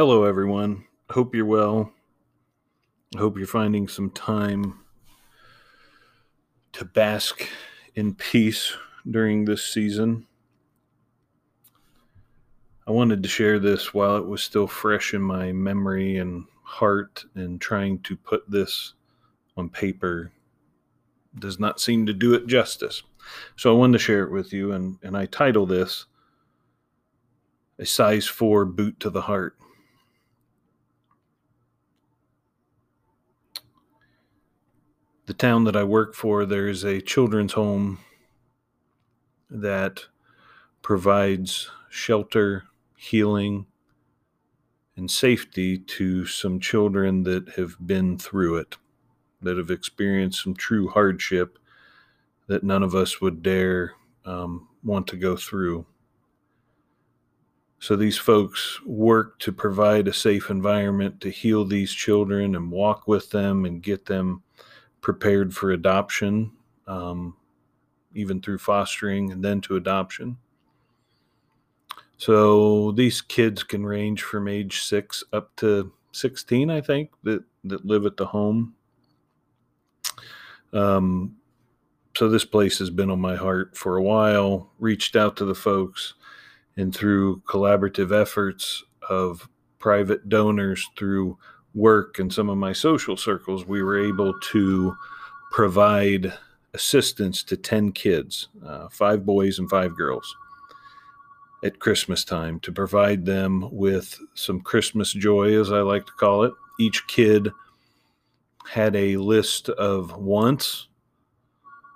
Hello, everyone. Hope you're well. I hope you're finding some time to bask in peace during this season. I wanted to share this while it was still fresh in my memory and heart, and trying to put this on paper does not seem to do it justice. So I wanted to share it with you, and, and I title this A Size 4 Boot to the Heart. The town that I work for, there's a children's home that provides shelter, healing, and safety to some children that have been through it, that have experienced some true hardship that none of us would dare um, want to go through. So these folks work to provide a safe environment to heal these children and walk with them and get them prepared for adoption, um, even through fostering and then to adoption. So these kids can range from age six up to 16, I think, that, that live at the home. Um, so this place has been on my heart for a while, reached out to the folks, and through collaborative efforts of private donors through work and some of my social circles, we were able to provide assistance to 10 kids, uh, five boys and five girls, at Christmas time to provide them with some Christmas joy, as I like to call it. Each kid had a list of wants.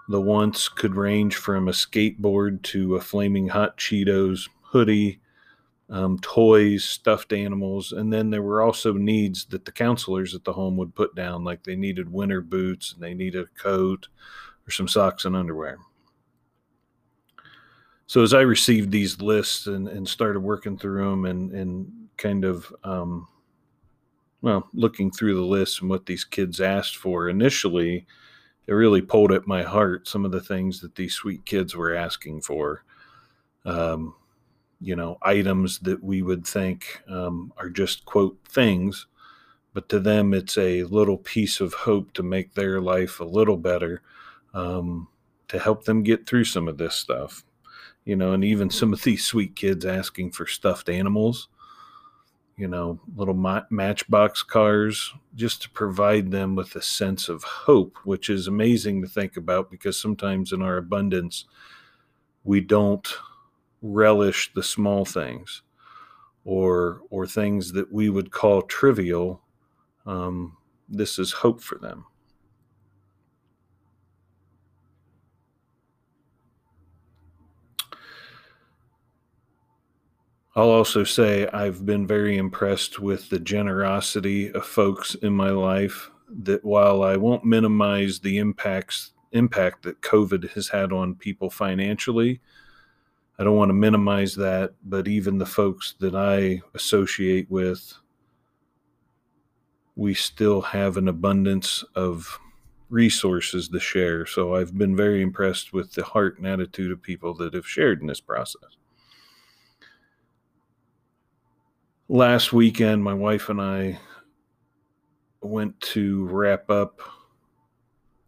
The wants could range from a skateboard to a flaming hot Cheetos hoodie um, toys, stuffed animals, and then there were also needs that the counselors at the home would put down, like they needed winter boots and they needed a coat or some socks and underwear. So as I received these lists and, and started working through them and, and kind of, um, well, looking through the list and what these kids asked for initially, it really pulled at my heart some of the things that these sweet kids were asking for. Um, you know items that we would think um, are just quote things but to them it's a little piece of hope to make their life a little better um, to help them get through some of this stuff you know and even some of these sweet kids asking for stuffed animals you know little ma- matchbox cars just to provide them with a sense of hope which is amazing to think about because sometimes in our abundance we don't relish the small things or or things that we would call trivial um, this is hope for them. I'll also say I've been very impressed with the generosity of folks in my life that while I won't minimize the impacts impact that COVID has had on people financially, I don't want to minimize that, but even the folks that I associate with, we still have an abundance of resources to share. So I've been very impressed with the heart and attitude of people that have shared in this process. Last weekend, my wife and I went to wrap up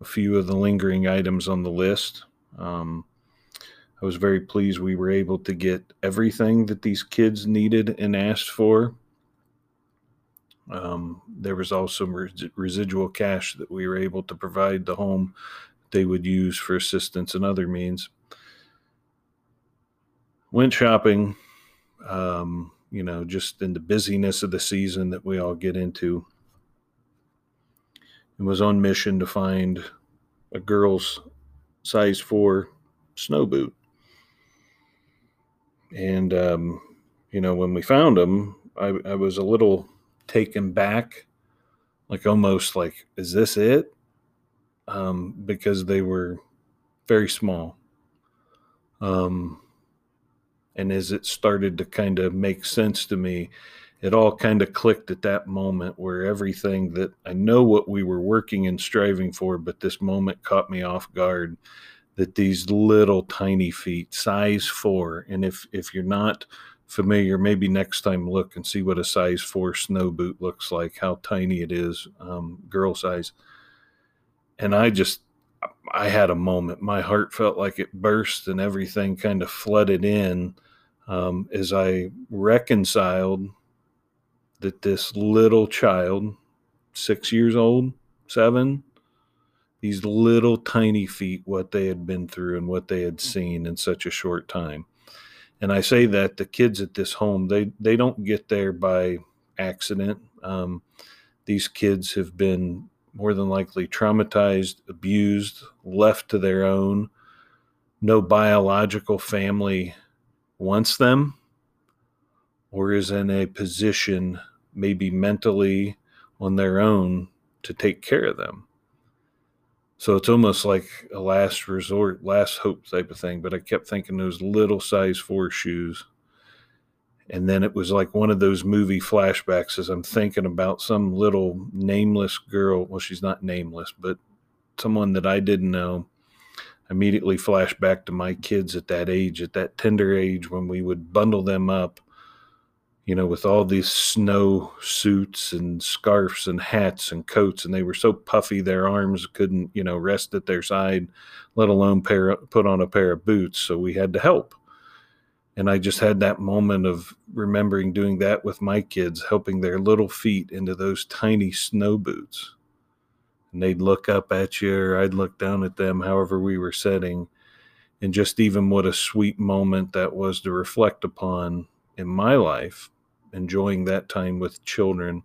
a few of the lingering items on the list. Um, I was very pleased we were able to get everything that these kids needed and asked for. Um, there was also res- residual cash that we were able to provide the home they would use for assistance and other means. Went shopping, um, you know, just in the busyness of the season that we all get into, and was on mission to find a girl's size four snow boot. And, um, you know, when we found them, I, I was a little taken back, like almost like, is this it? Um, because they were very small. Um, and as it started to kind of make sense to me, it all kind of clicked at that moment where everything that I know what we were working and striving for, but this moment caught me off guard that these little tiny feet, size four, and if if you're not familiar, maybe next time look and see what a size four snow boot looks like, how tiny it is, um, girl size. And I just, I had a moment. My heart felt like it burst and everything kind of flooded in um, as I reconciled that this little child, six years old, seven, these little tiny feet, what they had been through and what they had seen in such a short time. And I say that the kids at this home, they, they don't get there by accident. Um, these kids have been more than likely traumatized, abused, left to their own. No biological family wants them or is in a position, maybe mentally on their own, to take care of them. So it's almost like a last resort, last hope type of thing. But I kept thinking those little size four shoes. And then it was like one of those movie flashbacks as I'm thinking about some little nameless girl. Well, she's not nameless, but someone that I didn't know. Immediately flash back to my kids at that age, at that tender age when we would bundle them up you know, with all these snow suits and scarves and hats and coats, and they were so puffy their arms couldn't, you know, rest at their side, let alone pair, put on a pair of boots. So we had to help. And I just had that moment of remembering doing that with my kids, helping their little feet into those tiny snow boots. And they'd look up at you, or I'd look down at them, however we were sitting. And just even what a sweet moment that was to reflect upon in my life enjoying that time with children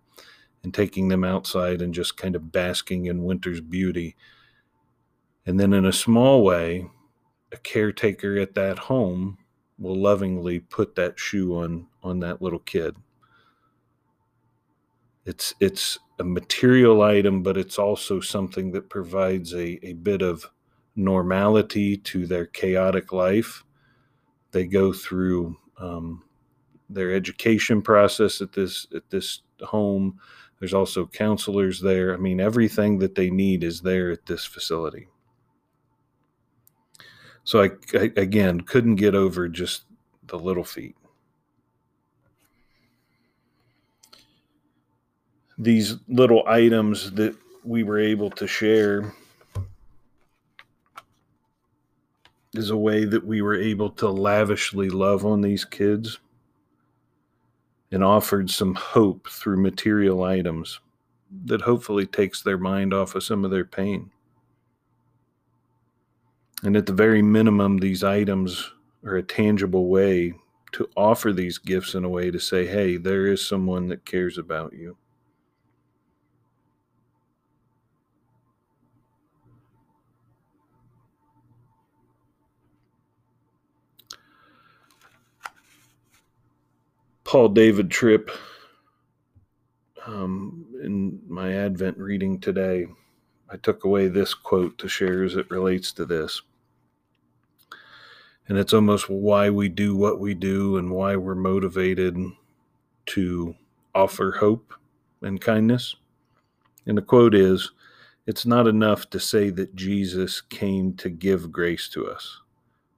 and taking them outside and just kind of basking in winter's beauty. And then, in a small way, a caretaker at that home will lovingly put that shoe on on that little kid. It's it's a material item, but it's also something that provides a, a bit of normality to their chaotic life. They go through um, their education process at this at this home. There's also counselors there. I mean, everything that they need is there at this facility. So I, I again couldn't get over just the little feet. These little items that we were able to share is a way that we were able to lavishly love on these kids and offered some hope through material items that hopefully takes their mind off of some of their pain. And at the very minimum, these items are a tangible way to offer these gifts in a way to say, hey, there is someone that cares about you. Paul David Tripp um, in my Advent reading today. I took away this quote to share as it relates to this. And it's almost why we do what we do and why we're motivated to offer hope and kindness. And the quote is It's not enough to say that Jesus came to give grace to us.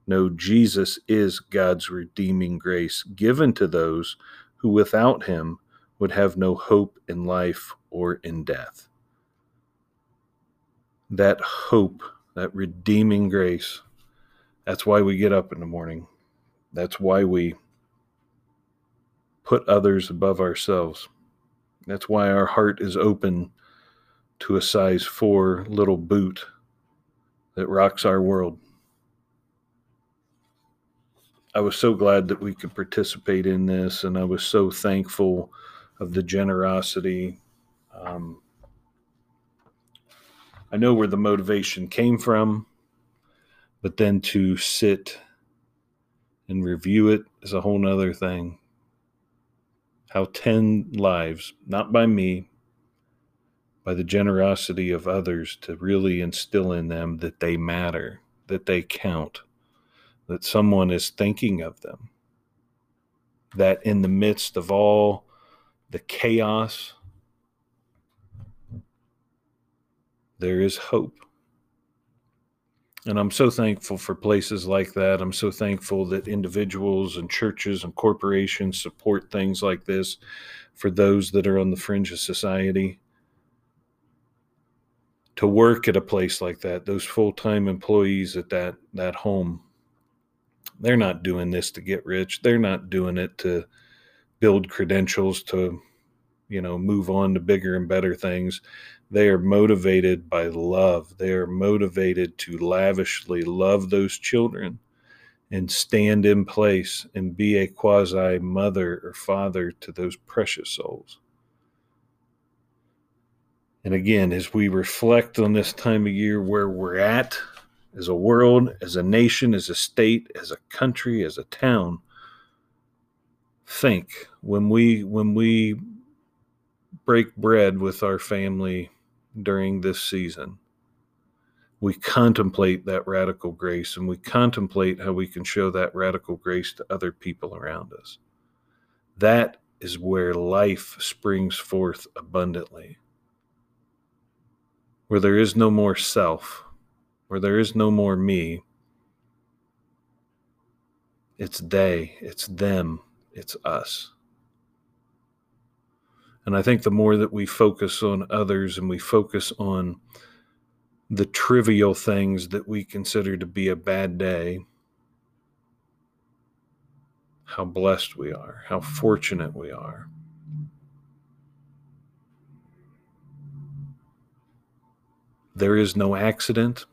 No, Jesus is God's redeeming grace given to those who without him would have no hope in life or in death. That hope, that redeeming grace, that's why we get up in the morning. That's why we put others above ourselves. That's why our heart is open to a size four little boot that rocks our world. I was so glad that we could participate in this, and I was so thankful of the generosity. Um, I know where the motivation came from, but then to sit and review it is a whole nother thing. How 10 lives, not by me, by the generosity of others to really instill in them that they matter, that they count that someone is thinking of them. That in the midst of all the chaos, there is hope. And I'm so thankful for places like that. I'm so thankful that individuals and churches and corporations support things like this for those that are on the fringe of society. To work at a place like that, those full time employees at that, that home, they're not doing this to get rich. They're not doing it to build credentials to, you know, move on to bigger and better things. They are motivated by love. They are motivated to lavishly love those children and stand in place and be a quasi mother or father to those precious souls. And again, as we reflect on this time of year where we're at as a world, as a nation, as a state, as a country, as a town, think when we when we break bread with our family during this season. We contemplate that radical grace and we contemplate how we can show that radical grace to other people around us. That is where life springs forth abundantly. Where there is no more self, where there is no more me. It's they, it's them, it's us. And I think the more that we focus on others and we focus on the trivial things that we consider to be a bad day, how blessed we are, how fortunate we are. There is no accident.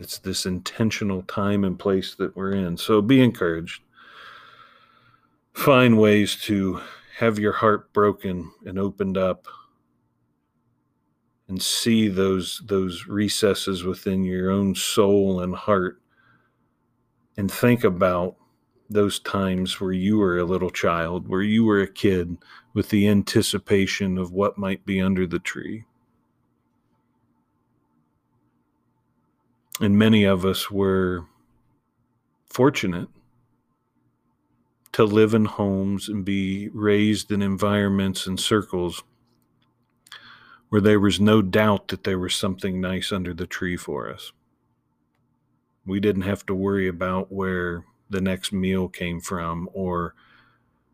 It's this intentional time and place that we're in. So be encouraged. Find ways to have your heart broken and opened up and see those those recesses within your own soul and heart and think about those times where you were a little child where you were a kid with the anticipation of what might be under the tree and many of us were fortunate to live in homes and be raised in environments and circles where there was no doubt that there was something nice under the tree for us. We didn't have to worry about where the next meal came from or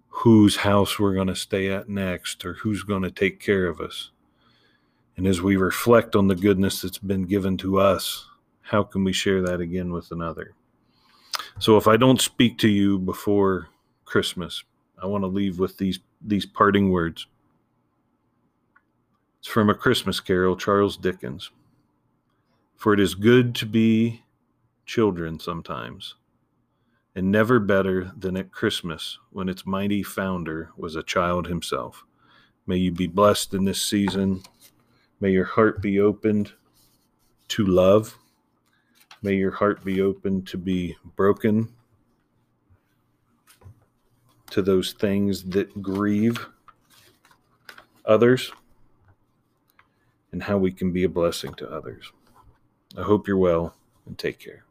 whose house we're going to stay at next or who's going to take care of us. And as we reflect on the goodness that's been given to us, how can we share that again with another? So if I don't speak to you before Christmas, I want to leave with these these parting words. It's from a Christmas carol, Charles Dickens. For it is good to be children sometimes, and never better than at Christmas when its mighty founder was a child himself. May you be blessed in this season. May your heart be opened to love. May your heart be open to be broken to those things that grieve others and how we can be a blessing to others. I hope you're well and take care.